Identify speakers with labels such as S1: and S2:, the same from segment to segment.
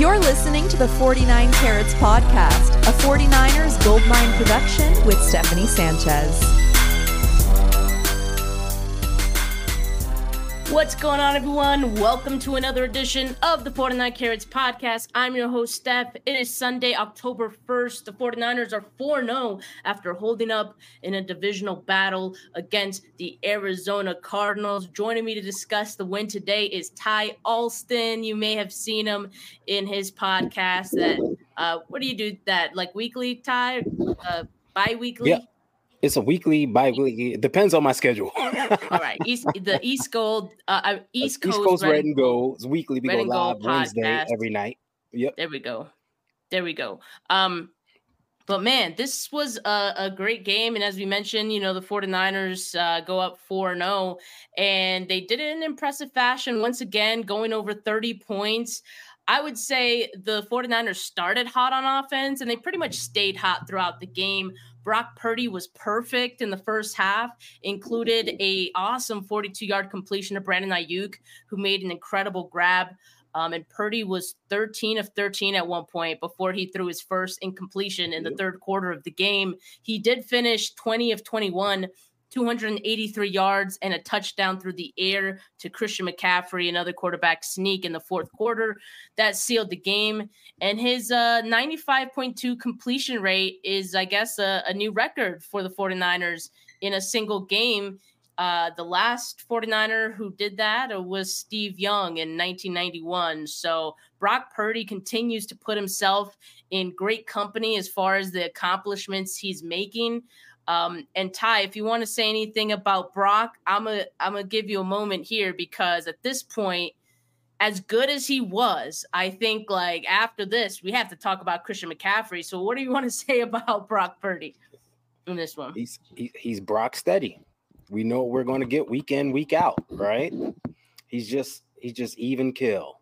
S1: You're listening to the 49 Carats Podcast, a 49ers Goldmine production with Stephanie Sanchez.
S2: What's going on, everyone? Welcome to another edition of the 49 Carats Podcast. I'm your host, Steph. It is Sunday, October 1st. The 49ers are 4 0 after holding up in a divisional battle against the Arizona Cardinals. Joining me to discuss the win today is Ty Alston. You may have seen him in his podcast. That uh, What do you do that? Like weekly, Ty? Uh, bi weekly?
S3: Yeah. It's a weekly, bi-weekly. It depends on my schedule.
S2: All right, East the East Gold, uh, uh East Coast,
S3: East Coast Red, and Gold. It's weekly. We
S2: Red
S3: go live Wednesday
S2: podcast.
S3: every night. Yep.
S2: There we go. There we go. Um, but man, this was a, a great game. And as we mentioned, you know, the 49ers uh, go up 4 0, and they did it in impressive fashion. Once again, going over 30 points. I would say the 49ers started hot on offense and they pretty much stayed hot throughout the game. Brock Purdy was perfect in the first half, included a awesome 42-yard completion to Brandon Aiyuk, who made an incredible grab. Um, and Purdy was 13 of 13 at one point before he threw his first incompletion in the third quarter of the game. He did finish 20 of 21, 283 yards and a touchdown through the air to Christian McCaffrey, another quarterback sneak in the fourth quarter. That sealed the game. And his uh, 95.2 completion rate is, I guess, a, a new record for the 49ers in a single game. Uh, the last 49er who did that was Steve Young in 1991. So Brock Purdy continues to put himself in great company as far as the accomplishments he's making. Um, and Ty, if you want to say anything about Brock, I'm a I'm gonna give you a moment here because at this point, as good as he was, I think like after this, we have to talk about Christian McCaffrey. So what do you want to say about Brock Purdy in this one?
S3: He's he, he's Brock steady. We know what we're going to get week in, week out, right? He's just he's just even kill.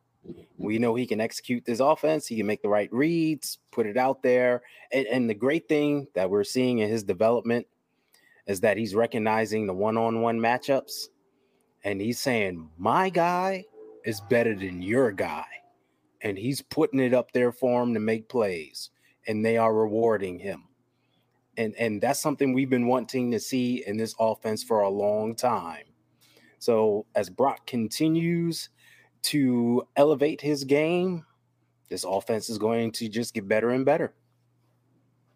S3: We know he can execute this offense. He can make the right reads, put it out there. And, and the great thing that we're seeing in his development is that he's recognizing the one-on-one matchups, and he's saying, "My guy is better than your guy," and he's putting it up there for him to make plays, and they are rewarding him and and that's something we've been wanting to see in this offense for a long time. So as Brock continues to elevate his game, this offense is going to just get better and better.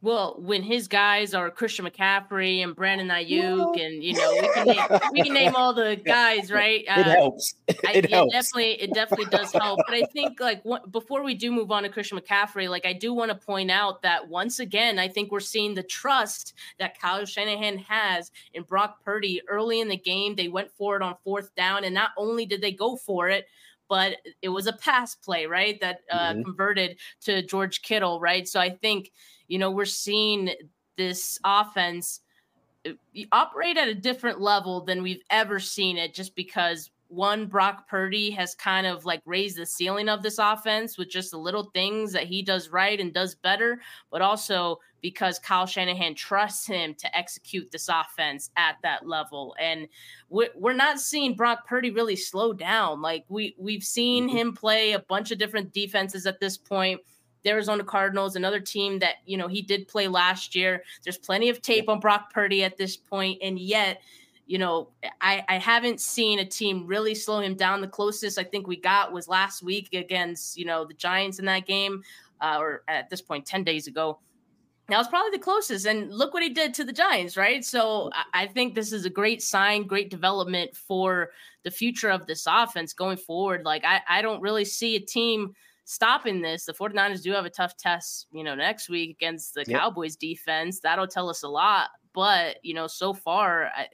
S2: Well, when his guys are Christian McCaffrey and Brandon Aiyuk, and you know we can name, we can name all the guys, right?
S3: It uh, helps.
S2: I,
S3: it
S2: yeah,
S3: helps.
S2: definitely, it definitely does help. But I think like what, before we do move on to Christian McCaffrey, like I do want to point out that once again, I think we're seeing the trust that Kyle Shanahan has in Brock Purdy early in the game. They went for it on fourth down, and not only did they go for it. But it was a pass play, right? That uh,
S3: Mhm.
S2: converted to George Kittle, right? So I think, you know, we're seeing this offense uh, operate at a different level than we've ever seen it just because one Brock Purdy has kind of like raised the ceiling of this offense with just the little things that he does right and does better, but also because Kyle Shanahan trusts him to execute this offense at that level. And we're, not seeing Brock Purdy really slow down. Like we we've seen
S3: Mhm.
S2: him play a bunch of different defenses at this point. The Arizona Cardinals, another team that you know he did play last year. There's plenty of tape on Brock Purdy at this point, and yet, you know, I, I haven't seen a team really slow him down. The closest I think we got was last week against you know the Giants in that game, uh, or at this point ten days ago. That was probably the closest, and look what he did to the Giants, right? So I, I think this is a great sign, great development for the future of this offense going forward. Like I, I don't really see a team stopping this. The 49ers do have a tough test, you know, next week against the
S3: Yep.
S2: Cowboys defense. That'll tell us a lot. But, you know, so far I,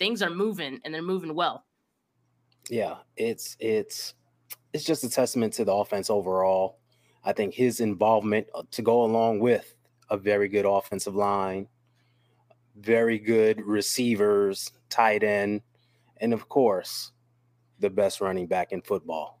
S2: things are moving and they're moving well.
S3: Yeah, it's it's it's just a testament to the offense overall. I think his involvement uh, to go along with a very good offensive line, very good receivers, tight end, and of course, the best running back in football.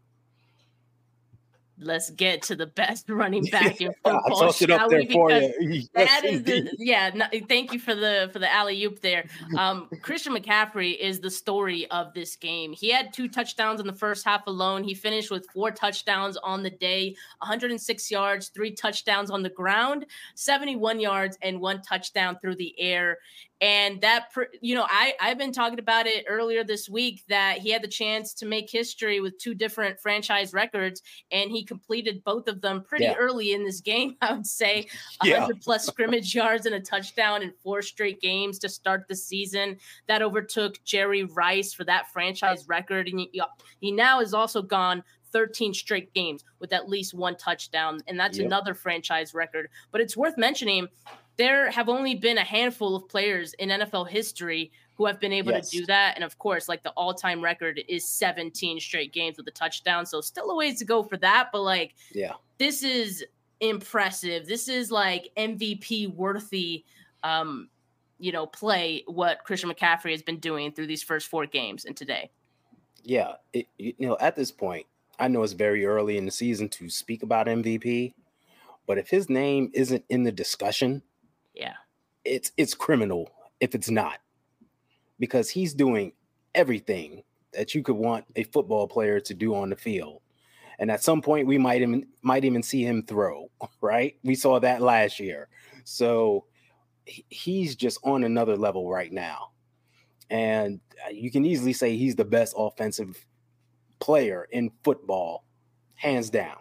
S2: Let's get to the best running back in football.
S3: I tossed it up there for you.
S2: That is the, yeah. No, thank you for the for the alley oop there. Um, Christian McCaffrey is the story of this game. He had two touchdowns in the first half alone. He finished with four touchdowns on the day, 106 yards, three touchdowns on the ground, 71 yards, and one touchdown through the air and that you know i i've been talking about it earlier this week that he had the chance to make history with two different franchise records and he completed both of them pretty yeah. early in this game i would say 100 yeah. plus scrimmage yards and a touchdown in four straight games to start the season that overtook jerry rice for that franchise record and he, he now has also gone 13 straight games with at least one touchdown and that's yep. another franchise record but it's worth mentioning there have only been a handful of players in NFL history who have been able yes. to do that. And of course, like the all time record is 17 straight games with a touchdown. So still a ways to go for that. But like,
S3: yeah,
S2: this is impressive. This is like MVP worthy, um, you know, play what Christian McCaffrey has been doing through these first four games and today.
S3: Yeah. It, you know, at this point, I know it's very early in the season to speak about MVP, but if his name isn't in the discussion,
S2: yeah.
S3: It's it's criminal if it's not. Because he's doing everything that you could want a football player to do on the field. And at some point we might even might even see him throw, right? We saw that last year. So he's just on another level right now. And uh, you can easily say he's the best offensive player in football, hands down.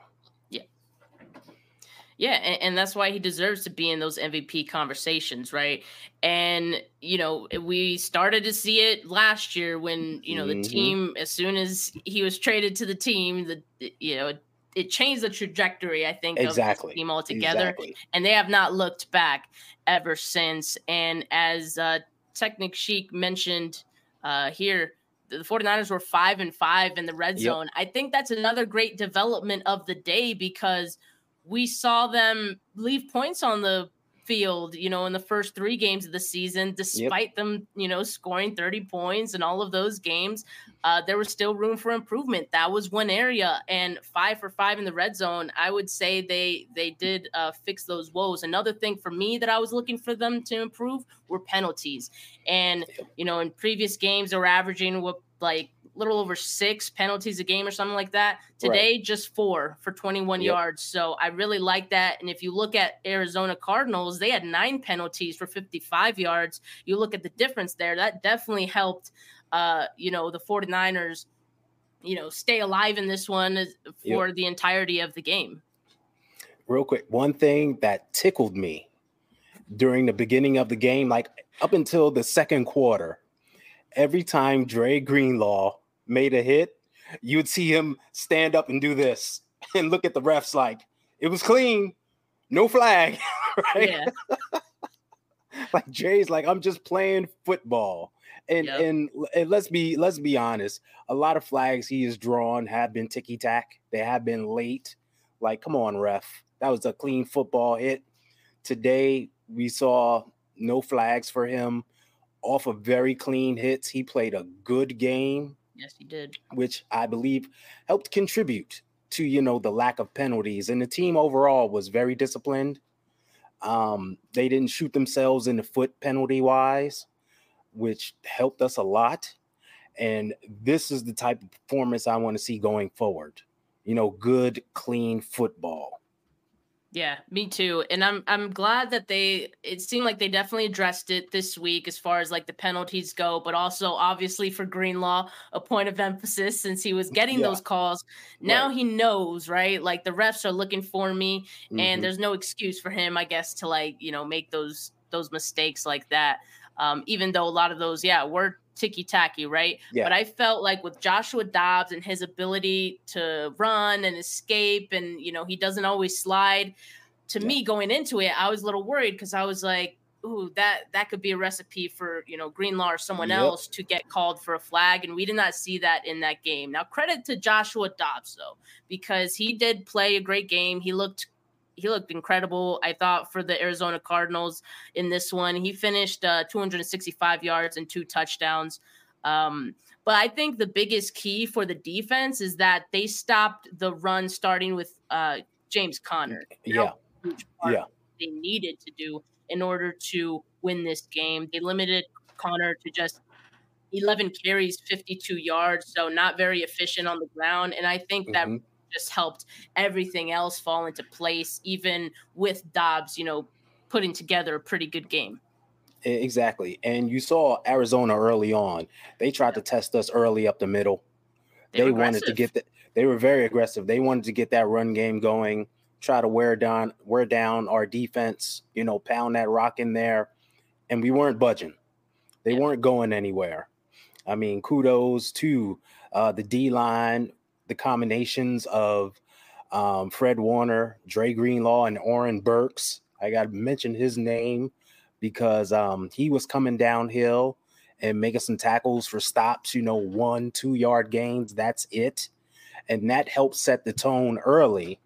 S2: Yeah, and, and, that's why he deserves to be in those MVP conversations, right? And you know, we started to see it last year when you know mm-hmm. the team, as soon as he was traded to the team, the you know it changed the trajectory, I think,
S3: exactly.
S2: of the team altogether, exactly. and they have not looked back ever since. And as uh, Technic Sheik mentioned uh, here, the 49ers were five and five in the red zone. Yep. I think that's another great development of the day because we saw them leave points on the field, you know, in the first three games of the season, despite yep. them, you know, scoring 30 points in all of those games. Uh, there was still room for improvement. That was one area, and five for five in the red zone. I would say they they did uh, fix those woes. Another thing for me that I was looking for them to improve were penalties. And you know, in previous games, they were averaging what like little over six penalties a game or something like that. Today, right. just four for 21 yep. yards. So I really like that. And if you look at Arizona Cardinals, they had nine penalties for 55 yards. You look at the difference there, that definitely helped, uh, you know, the 49ers, you know, stay alive in this one for yep. the entirety of the game.
S3: Real quick, one thing that tickled me during the beginning of the game, like up until the second quarter, every time Dre Greenlaw made a hit, you would see him stand up and do this and look at the refs like it was clean, no flag, right? Yeah. like Jay's like I'm just playing football. And, yep. and and let's be let's be honest, a lot of flags he has drawn have been ticky tack. They have been late. Like, come on, ref. That was a clean football hit. Today we saw no flags for him off of very clean hits. He played a good game.
S2: Yes, he did.
S3: Which I believe helped contribute to, you know, the lack of penalties. And the team overall was very disciplined. Um, they didn't shoot themselves in the foot penalty wise, which helped us a lot. And this is the type of performance I want to see going forward. You know, good, clean football.
S2: Yeah, me too. And I'm I'm glad that they it seemed like they definitely addressed it this week as far as like the penalties go, but also obviously for Greenlaw, a point of emphasis since he was getting yeah. those calls. Now right. he knows, right? Like the refs are looking for me mm-hmm. and there's no excuse for him, I guess, to like, you know, make those those mistakes like that. Um, even though a lot of those, yeah, were ticky tacky, right? Yeah. But I felt like with Joshua Dobbs and his ability to run and escape, and you know, he doesn't always slide. To yeah. me, going into it, I was a little worried because I was like, "Ooh, that that could be a recipe for you know Greenlaw or someone yep. else to get called for a flag," and we did not see that in that game. Now, credit to Joshua Dobbs though, because he did play a great game. He looked he looked incredible. I thought for the Arizona Cardinals in this one, he finished uh, 265 yards and two touchdowns. Um, But I think the biggest key for the defense is that they stopped the run starting with uh, James Conner.
S3: Yeah. Yeah.
S2: They needed to do in order to win this game. They limited Conner to just 11 carries, 52 yards, so not very efficient on the ground. And I think that mm-hmm. Just helped everything else fall into place, even with Dobbs, you know, putting together a pretty good game.
S3: Exactly. And you saw Arizona early on. They tried to test us early up the middle. They, they wanted to get the, they were very aggressive. They wanted to get that run game going, try to wear down wear down our defense, you know, pound that rock in there. And we weren't budging. They yeah. weren't going anywhere. I mean, kudos to uh, the D line, the combinations of um, Fred Warner, Dre Greenlaw, and Oren Burks. I got to mention his name because um, he was coming downhill and making some tackles for stops, you know, one, two yard gains. That's it. And that helped set the tone early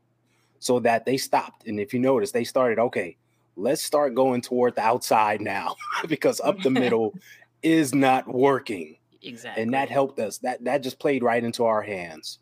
S3: so that they stopped. And if you notice, they started, okay, let's start going toward the outside now because up the middle is not working.
S2: Exactly.
S3: And that helped us. That that just played right into our hands.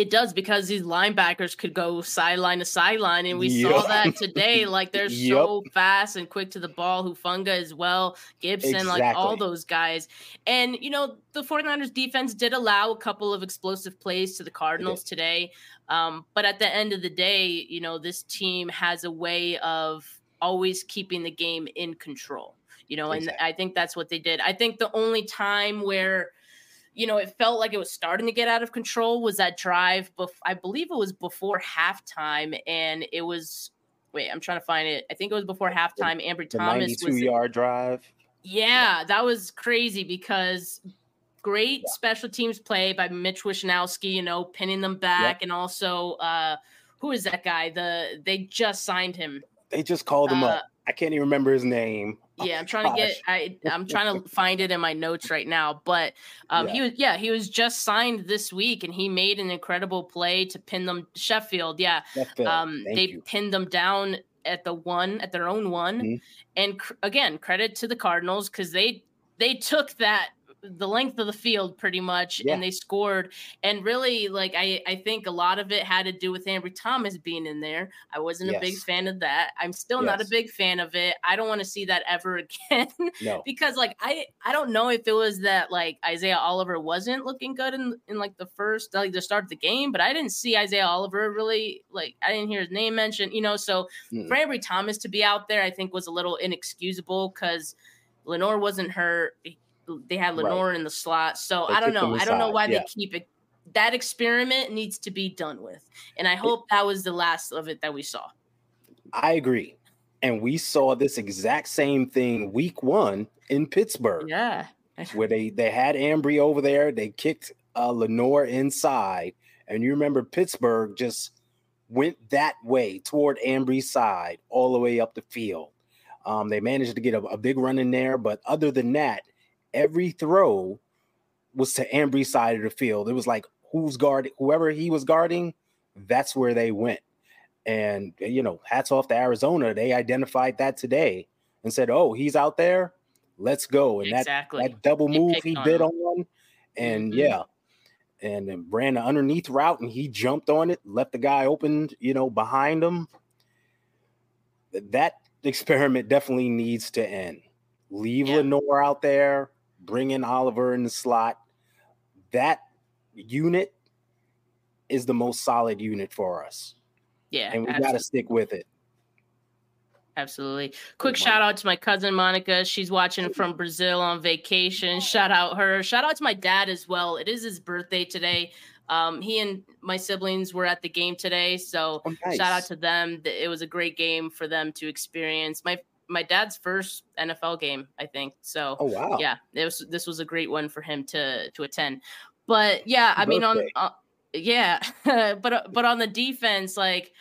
S2: It does because these linebackers could go sideline to sideline, and we yep. saw that today. Like they're yep. so fast and quick to the ball. Hufanga as well, Gipson, exactly. like all those guys. And you know, the 49ers defense did allow a couple of explosive plays to the Cardinals today. Um, but at the end of the day, you know, this team has a way of always keeping the game in control. You know, exactly. and I think that's what they did. I think the only time where you know, it felt like it was starting to get out of control was that drive. Bef- I believe it was before halftime, and it was. Wait, I'm trying to find it. I think it was before halftime. Thomas
S3: the 92 was yard drive.
S2: Yeah, that was crazy because great yeah. special teams play by Mitch Wishnowsky. You know, pinning them back, yep. and also uh, who is that guy? The they just signed him.
S3: They just called him uh, up. I can't even remember his name.
S2: Yeah, I'm trying to get I I'm trying to find it in my notes right now. But um yeah. he was yeah, he was just signed this week and he made an incredible play to pin them Sheffield. Yeah. Sheffield. Um Thank they you. pinned them down at the one at their own one. Mm-hmm. And cr- again, credit to the Cardinals cuz they they took that the length of the field pretty much yeah. and they scored and really like I, I think a lot of it had to do with Ambry Thomas being in there. I wasn't yes. a big fan of that. I'm still yes. not a big fan of it. I don't want to see that ever again. No. because like I I don't know if it was that like Isaiah Oliver wasn't looking good in in like the first like the start of the game, but I didn't see Isaiah Oliver really like I didn't hear his name mentioned, you know. So mm. for Ambry Thomas to be out there, I think was a little inexcusable because Lenoir wasn't hurt they had Lenoir right. in the slot. So they I don't know. I don't know why yeah. they keep it. That experiment needs to be done with, and I hope that was the last of it that we saw.
S3: I agree, and we saw this exact same thing week one in Pittsburgh.
S2: Yeah,
S3: where they they had Ambry over there. They kicked uh, Lenoir inside, and you remember Pittsburgh just went that way toward Ambry's side all the way up the field. Um, they managed to get a, a, big run in there, but other than that, every throw was to Ambry's side of the field. It was like who's guarding whoever he was guarding, that's where they went. And you know, hats off to Arizona. They identified that today and said, "Oh, he's out there. Let's go." And exactly. that that double move he, he bid on, on and mm-hmm. yeah, and then ran an underneath route, and he jumped on it, left the guy open, you know, behind him. That experiment definitely needs to end. Leave yeah. Lenoir out there bring in Oliver in the slot. That unit is the most solid unit for us.
S2: Yeah.
S3: And we got to stick with it.
S2: Absolutely. Quick shout out to my cousin Monica. She's watching from Brazil on vacation. Shout out her. Shout out to my dad as well. It is his birthday today. Um, he and my siblings were at the game today, so oh, nice. shout out to them. It was a great game for them to experience. My my dad's first NFL game, I think. So,
S3: oh wow,
S2: yeah, it was this was a great one for him to to attend. But yeah, I mean, on uh, yeah, but but on the defense, like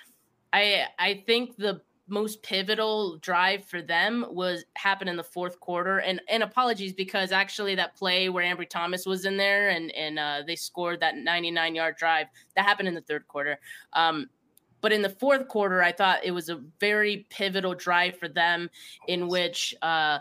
S2: I I think the most pivotal drive for them was happened in the fourth quarter. And and apologies because actually that play where Ambry Thomas was in there and and uh, they scored that 99 yard drive that happened in the third quarter. Um, but in the fourth quarter, I thought it was a very pivotal drive for them in which uh,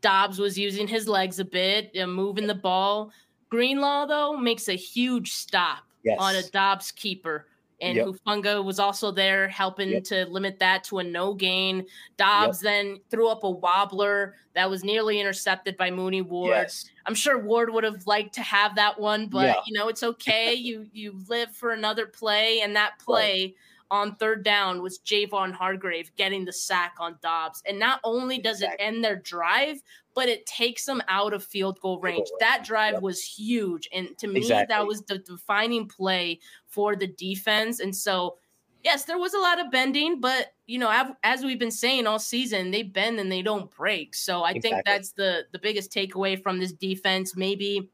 S2: Dobbs was using his legs a bit, uh, moving the ball. Greenlaw though makes a huge stop
S3: Yes.
S2: on a Dobbs keeper. And
S3: Yep.
S2: Hufanga was also there helping
S3: Yep.
S2: to limit that to a no gain. Dobbs then threw up a wobbler that was nearly intercepted by Mooney Ward.
S3: Yes.
S2: I'm sure Ward would have liked to have that one, but
S3: Yeah.
S2: you know, it's okay. you you live for another play, and that play on third down was Javon Hargrave getting the sack on Dobbs. And not only does
S3: Exactly.
S2: it end their drive, but it takes them out of field goal range. That drive
S3: Yep.
S2: was huge. And to me,
S3: Exactly.
S2: that was the defining play for the defense. And so yes, there was a lot of bending, but you know, as we've been saying all season, they bend and they don't break. So I think that's the the biggest takeaway from this defense. Maybe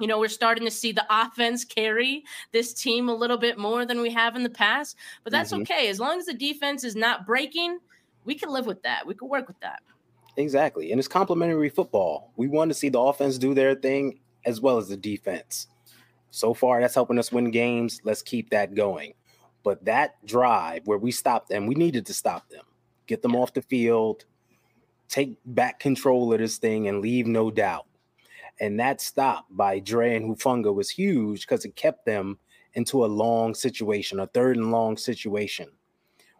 S2: you know, we're starting to see the offense carry this team a little bit more than we have in the past, but that's
S3: Mhm.
S2: okay. As long as the defense is not breaking, we can live with that. We can work with that.
S3: Exactly. And it's complementary football. We want to see the offense do their thing as well as the defense. So far, that's helping us win games. Let's keep that going. But that drive where we stopped them, we needed to stop them, get them off the field, take back control of this thing, and leave no doubt. And that stop by Dre and Hufanga was huge because it kept them into a long situation, a third and long situation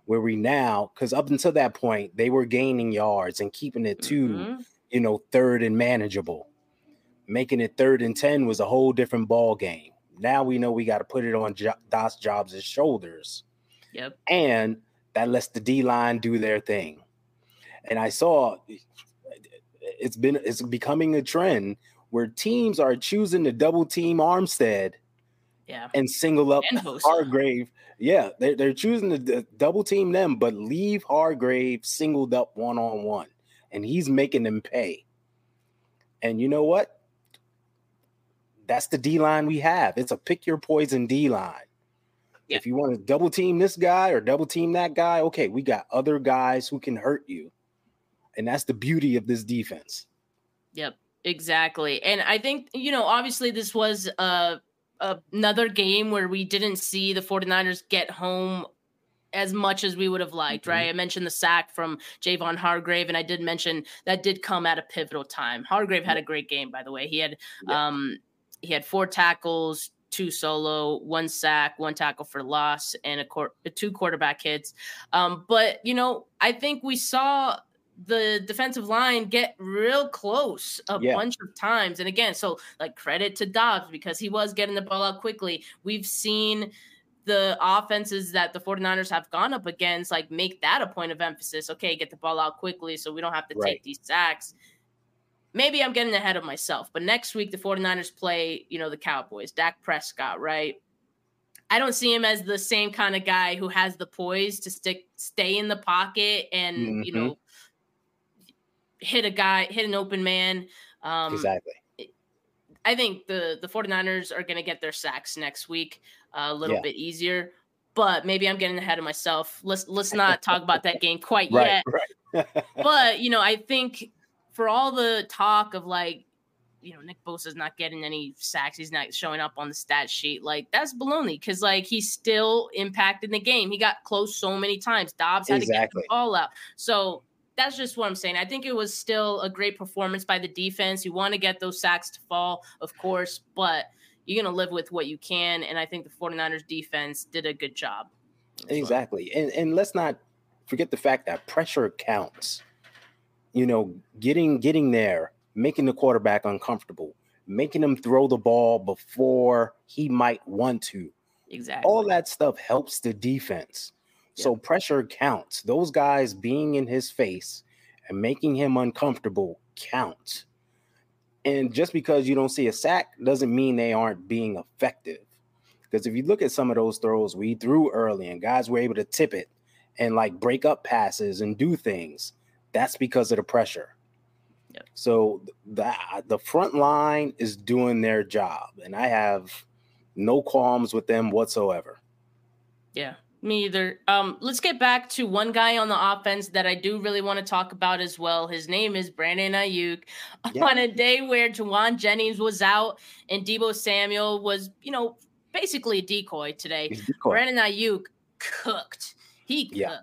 S3: where we now, because up until that point, they were gaining yards and keeping it to,
S2: Mhm.
S3: you know, third and manageable. Making it third and 10 was a whole different ball game. Now we know we got to put it on jo- Dos Jobs' shoulders.
S2: Yep.
S3: And that lets the D line do their thing. And I saw it's been it's becoming a trend where teams are choosing to double team Armstead
S2: Yeah.
S3: and single up
S2: And
S3: Hargrave. Yeah, they're, they're choosing to d- double team them, but leave Hargrave singled up one on one, and he's making them pay. And you know what? That's the D line we have. It's a pick your poison D line.
S2: Yeah.
S3: If you want to double team this guy or double team that guy, okay, we got other guys who can hurt you. And that's the beauty of this defense.
S2: Yep, exactly. And I think, you know, obviously this was uh, another game where we didn't see the 49ers get home as much as we would have liked,
S3: Mhm.
S2: right? I mentioned the sack from Javon Hargrave, and I did mention that did come at a pivotal time. Hargrave had a great game, by the way. He had
S3: Yeah.
S2: um he had four tackles, two solo, one sack, one tackle for loss, and a court two quarterback hits. Um, but you know, I think we saw the defensive line get real close a
S3: Yeah.
S2: bunch of times. And again, so like credit to Dobbs because he was getting the ball out quickly. We've seen the offenses that the 49ers have gone up against like make that a point of emphasis. Okay, get the ball out quickly so we don't have to
S3: Right.
S2: take these sacks. Maybe I'm getting ahead of myself, but next week the 49ers play, you know, the Cowboys, Dak Prescott, right? I don't see him as the same kind of guy who has the poise to stick stay in the pocket and, you
S3: Mhm.
S2: know, hit a guy, hit an open man. Um,
S3: exactly.
S2: I think the the 49ers are going to get their sacks next week uh, a little
S3: Yeah.
S2: bit easier. But maybe I'm getting ahead of myself. Let's let's not talk about that game quite
S3: Right,
S2: yet.
S3: right.
S2: But you know, I think for all the talk of like, you know, Nick Bosa's not getting any sacks, he's not showing up on the stat sheet. Like that's baloney because like he's still impacted the game. He got close so many times. Dobbs had to get the ball out. So that's just what I'm saying. I think it was still a great performance by the defense. You want to get those sacks to fall, of course, but you're going to live with what you can. And I think the 49ers defense did a good job.
S3: Exactly. And and let's not forget the fact that pressure counts. You know, getting getting there, making the quarterback uncomfortable, making him throw the ball before he might want to.
S2: Exactly.
S3: All that stuff helps the defense. So pressure counts. Those guys being in his face and making him uncomfortable counts. And just because you don't see a sack doesn't mean they aren't being effective. Because if you look at some of those throws we threw early and guys were able to tip it and like break up passes and do things, that's because of the pressure.
S2: Yep.
S3: So the the front line is doing their job, and I have no qualms with them whatsoever.
S2: Yeah, me either. Um, let's get back to one guy on the offense that I do really want to talk about as well. His name is Brandon Aiyuk.
S3: Yeah.
S2: On a day where Jauan Jennings was out and Deebo Samuel was, you know, basically a decoy today.
S3: Decoy.
S2: Brandon Aiyuk cooked. He cooked.
S3: Yeah.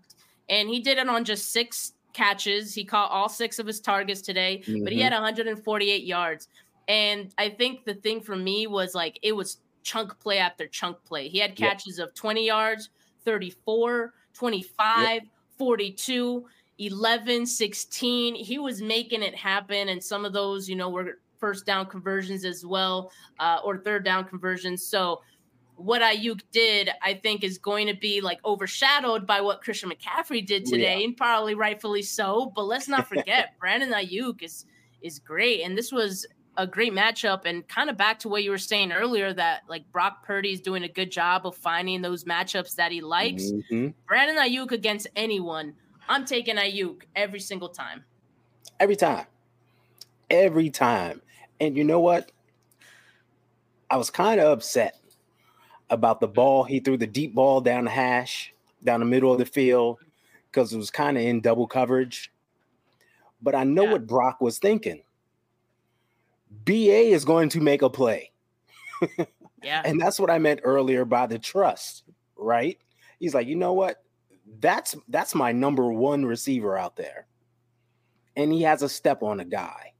S2: And he did it on just six catches. He caught all six of his targets today, but he
S3: Mhm.
S2: had 148 yards. And I think the thing for me was like it was chunk play after chunk play. He had catches yep. of 20 yards, 34, 25, yep. 42, 11, 16. He was making it happen. And some of those, you know, were first down conversions as well, uh, or third down conversions. So what Aiyuk did, I think, is going to be like overshadowed by what Christian McCaffrey did today, yeah. and probably rightfully so. But let's not forget, Brandon Aiyuk is is great, and this was a great matchup. And kind of back to what you were saying earlier, that like Brock Purdy is doing a good job of finding those matchups that he likes. Mm-hmm. Brandon Aiyuk against anyone, I'm taking Aiyuk every single time.
S3: Every time, every time. And you know what? I was kind of upset about the ball. He threw the deep ball down the hash, down the middle of the field, because it was kind of in double coverage. But I know yeah. what Brock was thinking. BA is going to make a play.
S2: yeah.
S3: And that's what I meant earlier by the trust, right? He's like, you know what? That's that's my number one receiver out there. And he has a step on a guy.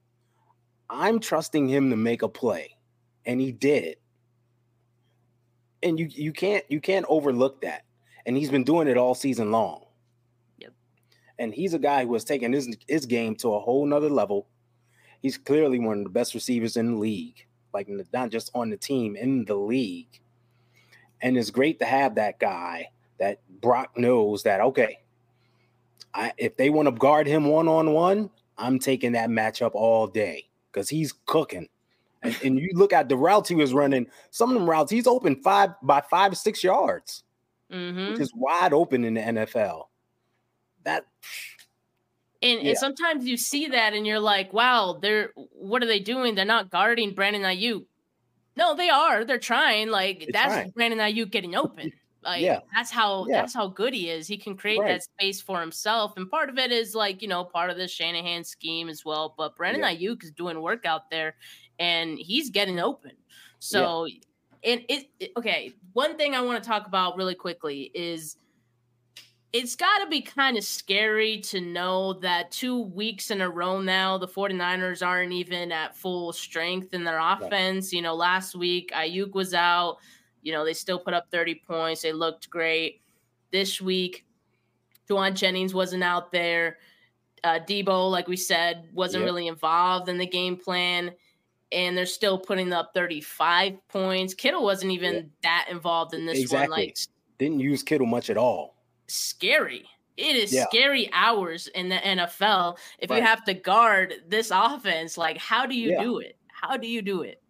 S3: I'm trusting him to make a play. And he did and you you can't you can't overlook that. And he's been doing it all season long.
S2: Yep.
S3: And he's a guy who has taken his his game to a whole nother level. He's clearly one of the best receivers in the league, like not just on the team in the league. And it's great to have that guy that Brock knows that okay, I, if they want to guard him one on one, I'm taking that matchup all day because he's cooking. And, and, you look at the routes he was running, some of them routes, he's open five by five, six yards,
S2: mm-hmm.
S3: which is wide open in the NFL. That
S2: and, yeah. and sometimes you see that and you're like, wow, they're what are they doing? They're not guarding Brandon Aiyuk. No, they are. They're trying. Like it's that's trying. Brandon Aiyuk getting open. Like yeah. that's how yeah. that's how good he is. He can create right. that space for himself, and part of it is like you know part of the Shanahan scheme as well. But Brandon yeah. Aiyuk is doing work out there, and he's getting open. So, yeah. and it, it okay. One thing I want to talk about really quickly is it's got to be kind of scary to know that two weeks in a row now the 49ers aren't even at full strength in their offense. You know, last week Aiyuk was out. You know, they still put up 30 points. They looked great. This week, Jauan Jennings wasn't out there. Uh, Deebo, like we said, wasn't yep. really involved in the game plan and they're still putting up 35 points. Kittle wasn't even yeah. that involved in this exactly. one. Like
S3: didn't use Kittle much at all.
S2: Scary. It is yeah. scary hours in the NFL if right. you have to guard this offense. Like, how do you yeah. do it? How do you do it?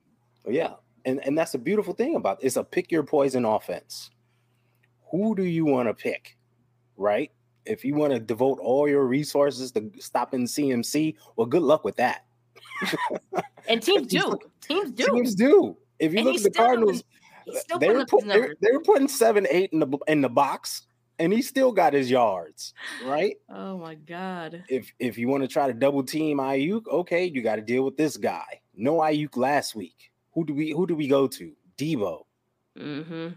S3: Yeah. And and that's a beautiful thing about it. it's a pick your poison offense. Who do you want to pick? Right? If you want to devote all your resources to stopping CMC, well, good luck with that
S2: and teams do. Teams do.
S3: Teams do. If you and look at the Cardinals, they were, put, they were putting seven, eight in the in the box, and he still got his yards, right?
S2: Oh my god!
S3: If if you want to try to double team Aiyuk, okay, you got to deal with this guy. No Aiyuk last week. Who do we who do we go to? Deebo.
S2: Mm-hmm.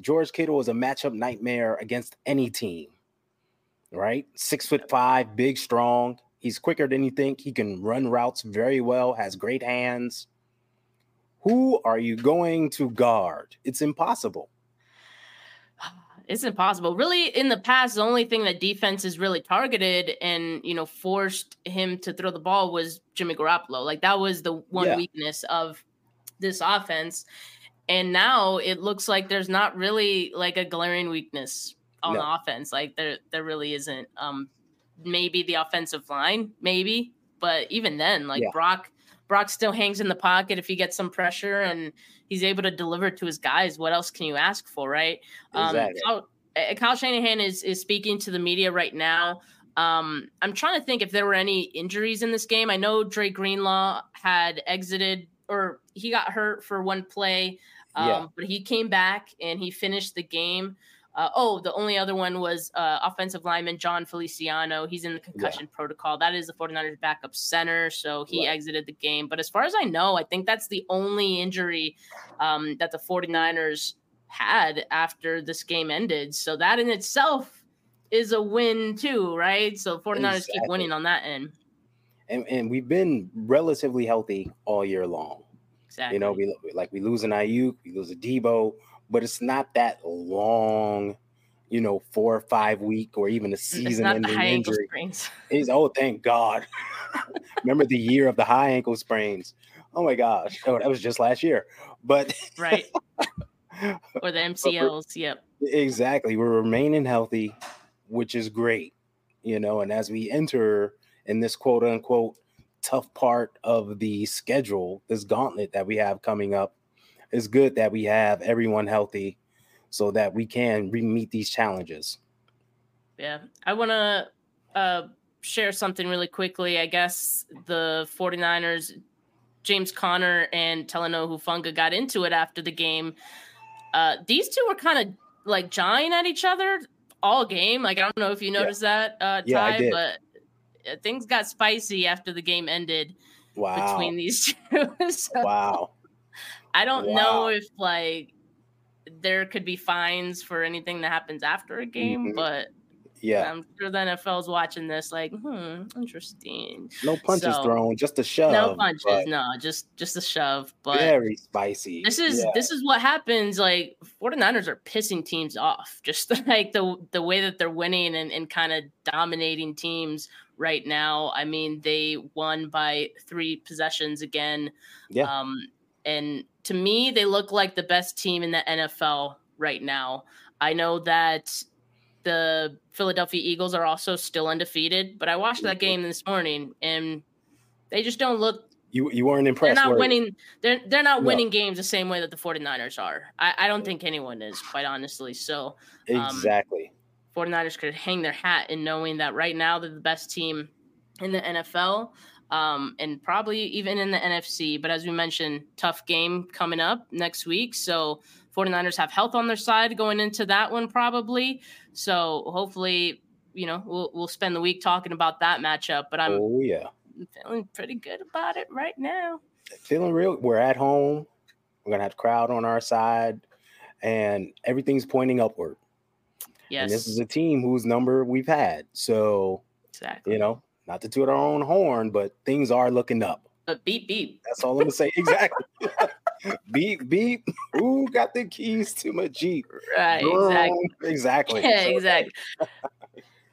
S3: George Kittle is a matchup nightmare against any team. Right, six foot five, big, strong. He's quicker than you think. He can run routes very well, has great hands. Who are you going to guard? It's impossible.
S2: It's impossible. Really, in the past, the only thing that defense is really targeted and you know forced him to throw the ball was Jimmy Garoppolo. Like that was the one yeah. weakness of this offense. And now it looks like there's not really like a glaring weakness on no. the offense. Like there there really isn't. Um maybe the offensive line, maybe. But even then, like yeah. Brock, Brock still hangs in the pocket if he gets some pressure and he's able to deliver to his guys. What else can you ask for, right? Um, exactly. Um, Kyle, uh, Kyle Shanahan is is speaking to the media right now. Um, I'm trying to think if there were any injuries in this game. I know Dre Greenlaw had exited or he got hurt for one play, um, yeah. but he came back and he finished the game. Uh, oh, the only other one was uh, offensive lineman Jon Feliciano. He's in the concussion yeah. protocol. That is the 49ers backup center. So he right. exited the game. But as far as I know, I think that's the only injury um, that the 49ers had after this game ended. So that in itself is a win, too, right? So 49ers exactly. keep winning on that end.
S3: and, and we've been relatively healthy all year long.
S2: Exactly.
S3: You know, we like we lose an IU, we lose a Deebo, but it's not that long, you know, four or five week or even a mm, season ending injury. It's oh thank God. Remember the year of the high ankle sprains. Oh my gosh. Oh, that was just last year. But
S2: right. or the MCLs. Yep.
S3: Exactly. We're remaining healthy, which is great. You know, and as we enter in this quote unquote tough part of the schedule, this gauntlet that we have coming up, it's good that we have everyone healthy so that we can re- meet these challenges.
S2: Yeah. I want to uh, share something really quickly. I guess the 49ers, James Conner and Talanoa Hufanga got into it after the game. Uh, these two were kind of like jawing at each other all game. Like, I don't know if you noticed yeah. that, uh, yeah, Ty, but uh, things got spicy after the game ended wow. between these two.
S3: so wow.
S2: I don't wow. know if like there could be fines for anything that happens after a game, mm-hmm. but
S3: yeah,
S2: I'm sure the NFL's watching this like, hmm, interesting.
S3: No punches so, thrown, just a shove.
S2: No punches, no, just just a shove. But
S3: very spicy.
S2: This is yeah. this is what happens. Like 49ers are pissing teams off, just like the the way that they're winning and, and kind of dominating teams right now. I mean, they won by three possessions again.
S3: Yeah.
S2: Um, and to me, they look like the best team in the NFL right now. I know that the Philadelphia Eagles are also still undefeated, but I watched that game this morning and they just don't look
S3: you you weren't impressed.
S2: They're not winning they're they're not no. winning games the same way that the 49ers are. I, I don't think anyone is, quite honestly. So
S3: um, Exactly.
S2: 49ers could hang their hat in knowing that right now they're the best team in the NFL. Um, and probably even in the NFC. But as we mentioned, tough game coming up next week. So 49ers have health on their side going into that one, probably. So hopefully, you know, we'll, we'll spend the week talking about that matchup. But I'm
S3: oh, yeah.
S2: feeling pretty good about it right now.
S3: Feeling real. We're at home. We're going to have crowd on our side, and everything's pointing upward.
S2: Yes.
S3: And this is a team whose number we've had. So,
S2: exactly.
S3: you know, not to toot our own horn, but things are looking up.
S2: But beep beep.
S3: That's all I'm gonna say. Exactly. beep beep. Who got the keys to my Jeep?
S2: Right. Exactly.
S3: Exactly.
S2: Yeah, exactly.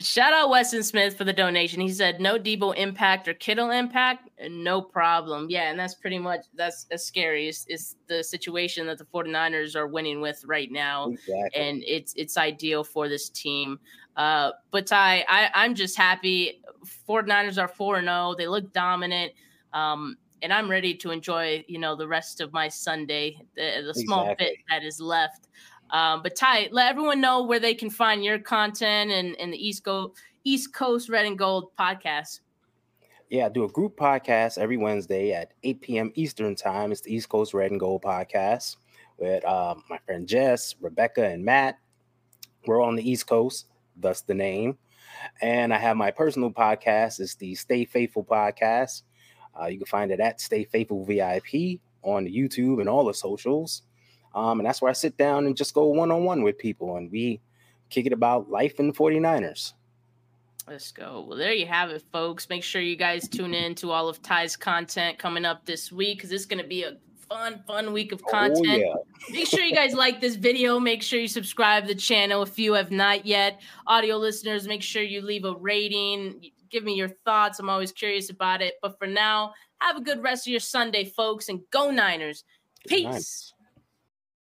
S2: Shout out Weston Smith for the donation. He said no Deebo impact or Kittle impact, no problem. Yeah, and that's pretty much that's as scary. It's, it's, the situation that the 49ers are winning with right now.
S3: Exactly.
S2: And it's it's ideal for this team. Uh, but Ty, I, I'm just happy. 49ers are 4-0. They look dominant. Um, and I'm ready to enjoy, you know, the rest of my Sunday, the, the small exactly. bit that is left. Um, but Ty, let everyone know where they can find your content and, and the East Coast East Coast Red and Gold podcast.
S3: Yeah, I do a group podcast every Wednesday at 8 p.m. Eastern time. It's the East Coast Red and Gold podcast with uh, my friend Jess, Rebecca, and Matt. We're on the East Coast, thus the name. And I have my personal podcast. It's the Stay Faithful podcast. Uh, you can find it at Stay Faithful VIP on YouTube and all the socials. Um, and that's where I sit down and just go one on one with people and we kick it about life in the 49ers.
S2: Let's go. Well, there you have it, folks. Make sure you guys tune in to all of Ty's content coming up this week because it's going to be a fun, fun week of content. Oh, yeah. Make sure you guys like this video. Make sure you subscribe to the channel if you have not yet. Audio listeners, make sure you leave a rating Give me your thoughts. I'm always curious about it. But for now, have a good rest of your Sunday, folks, and go Niners. Peace.